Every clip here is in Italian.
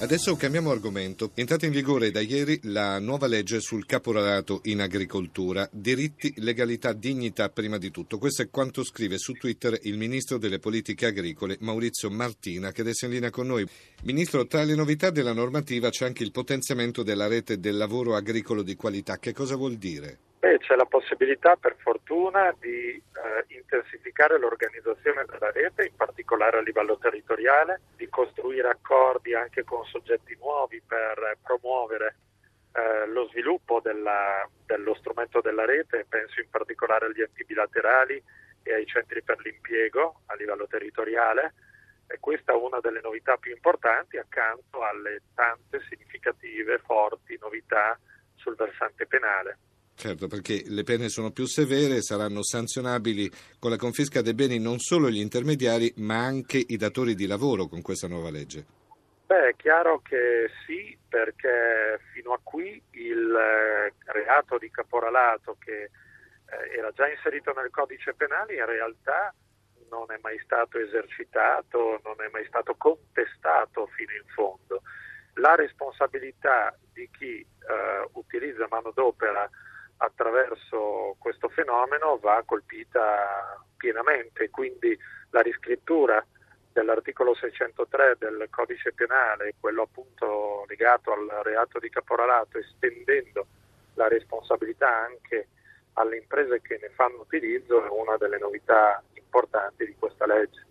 Adesso cambiamo argomento. È entrata in vigore da ieri la nuova legge sul caporalato in agricoltura. Diritti, legalità, dignità prima di tutto. Questo è quanto scrive su Twitter il ministro delle politiche agricole Maurizio Martina che adesso è in linea con noi. Ministro, tra le novità della normativa c'è anche il potenziamento della rete del lavoro agricolo di qualità. Che cosa vuol dire? Beh, c'è la possibilità per fortuna di eh, intensificare l'organizzazione della rete, in particolare a livello territoriale, di costruire accordi anche con soggetti nuovi per promuovere eh, lo sviluppo della, dello strumento della rete, penso in particolare agli enti bilaterali e ai centri per l'impiego a livello territoriale. E questa è una delle novità più importanti accanto alle tante significative, forti novità sul versante penale. Certo, perché le pene sono più severe, saranno sanzionabili con la confisca dei beni non solo gli intermediari, ma anche i datori di lavoro con questa nuova legge. Beh, è chiaro che sì, perché fino a qui il eh, reato di caporalato che eh, era già inserito nel codice penale in realtà non è mai stato esercitato, non è mai stato contestato fino in fondo. La responsabilità di chi eh, utilizza manodopera attraverso questo fenomeno va colpita pienamente, quindi la riscrittura dell'articolo 603 del codice penale, quello appunto legato al reato di caporalato, estendendo la responsabilità anche alle imprese che ne fanno utilizzo, è una delle novità importanti di questa legge.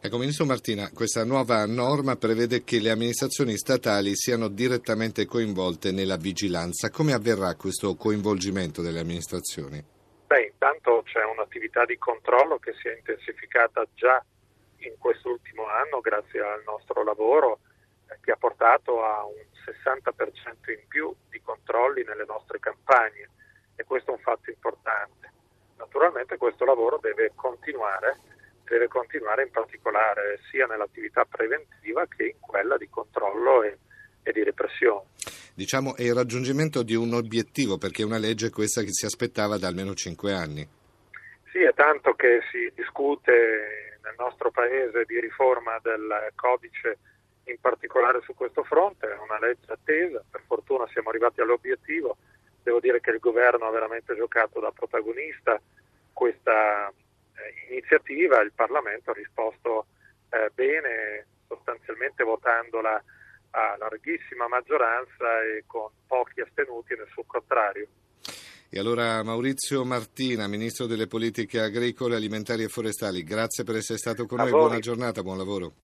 Ecco, Ministro Martina, questa nuova norma prevede che le amministrazioni statali siano direttamente coinvolte nella vigilanza. Come avverrà questo coinvolgimento delle amministrazioni? Beh, intanto c'è un'attività di controllo che si è intensificata già in quest'ultimo anno grazie al nostro lavoro eh, che ha portato a un 60% in più di controlli nelle nostre campagne e questo è un fatto importante. Naturalmente questo lavoro deve continuare deve continuare in particolare sia nell'attività preventiva che in quella di controllo e, e di repressione. Diciamo è il raggiungimento di un obiettivo perché è una legge questa che si aspettava da almeno cinque anni. Sì, è tanto che si discute nel nostro paese di riforma del codice in particolare su questo fronte, è una legge attesa, per fortuna siamo arrivati all'obiettivo, devo dire che il governo ha veramente giocato da protagonista, questa iniziativa il Parlamento ha risposto eh, bene, sostanzialmente votandola a larghissima maggioranza e con pochi astenuti nel suo contrario. E allora Maurizio Martina, Ministro delle Politiche Agricole, Alimentari e Forestali, grazie per essere stato con a noi, voi. buona giornata, buon lavoro.